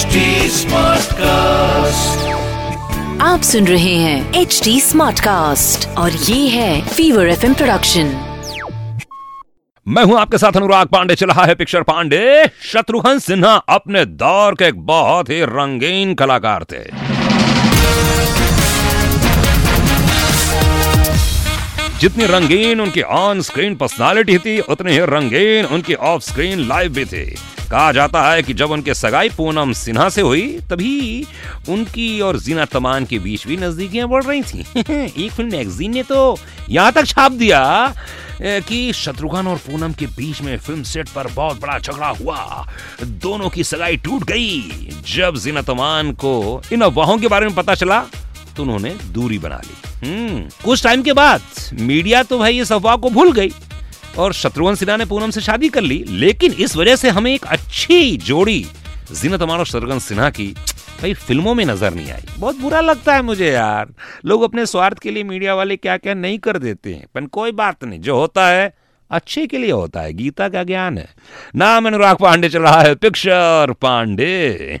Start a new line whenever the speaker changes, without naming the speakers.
HD cast
आप सुन रहे हैं एच डी स्मार्ट कास्ट और ये है फीवर एफ़ प्रोडक्शन
मैं हूँ आपके साथ अनुराग पांडे चल रहा है पिक्चर पांडे। शत्रुघ्न सिन्हा अपने दौर के एक बहुत ही रंगीन कलाकार थे। जितनी रंगीन उनकी ऑन स्क्रीन पर्सनालिटी थी, उतनी ही रंगीन उनकी ऑफ़ स्क्रीन लाइफ भी थी। कहा जाता है कि जब उनके सगाई पूनम सिन्हा से हुई, तभी उनकी और जीना तमान के बीच भी नजदीकियाँ बढ़ रही थी। एक फ़िल्म मैगजीन ने तो यहाँ तक छाप दिया कि शत्रुघ्न और पूनम के बीच में फ़िल्म सेट पर बहुत बड़ा झगड़ा हुआ। दोनों की सगाई टूट गई। जब जीना तमान को इन अफवाहों के बारे में पता चला उन्होंने दूरी बना ली। हम्म। कुछ टाइम के बाद मीडिया तो भाई इस अफवाह को भूल गई और शत्रुघ्न सिन्हा ने पूनम से शादी कर ली लेकिन इस वजह से हमें एक अच्छी जोड़ी जीनत अमान और शत्रुघ्न सिन्हा की भाई फ़िल्मों में नज़र नहीं आई। बहुत बुरा लगता है मुझे यार। लोग अपने स्वार्थ के लिए मीडिया वाले क्या क्या नहीं कर देते हैं पर कोई बात नहीं। जो होता है अच्छे के लिए होता है। गीता का ज्ञान है। नाम अनुराग पांडे चल रहा है पिक्चर पांडे।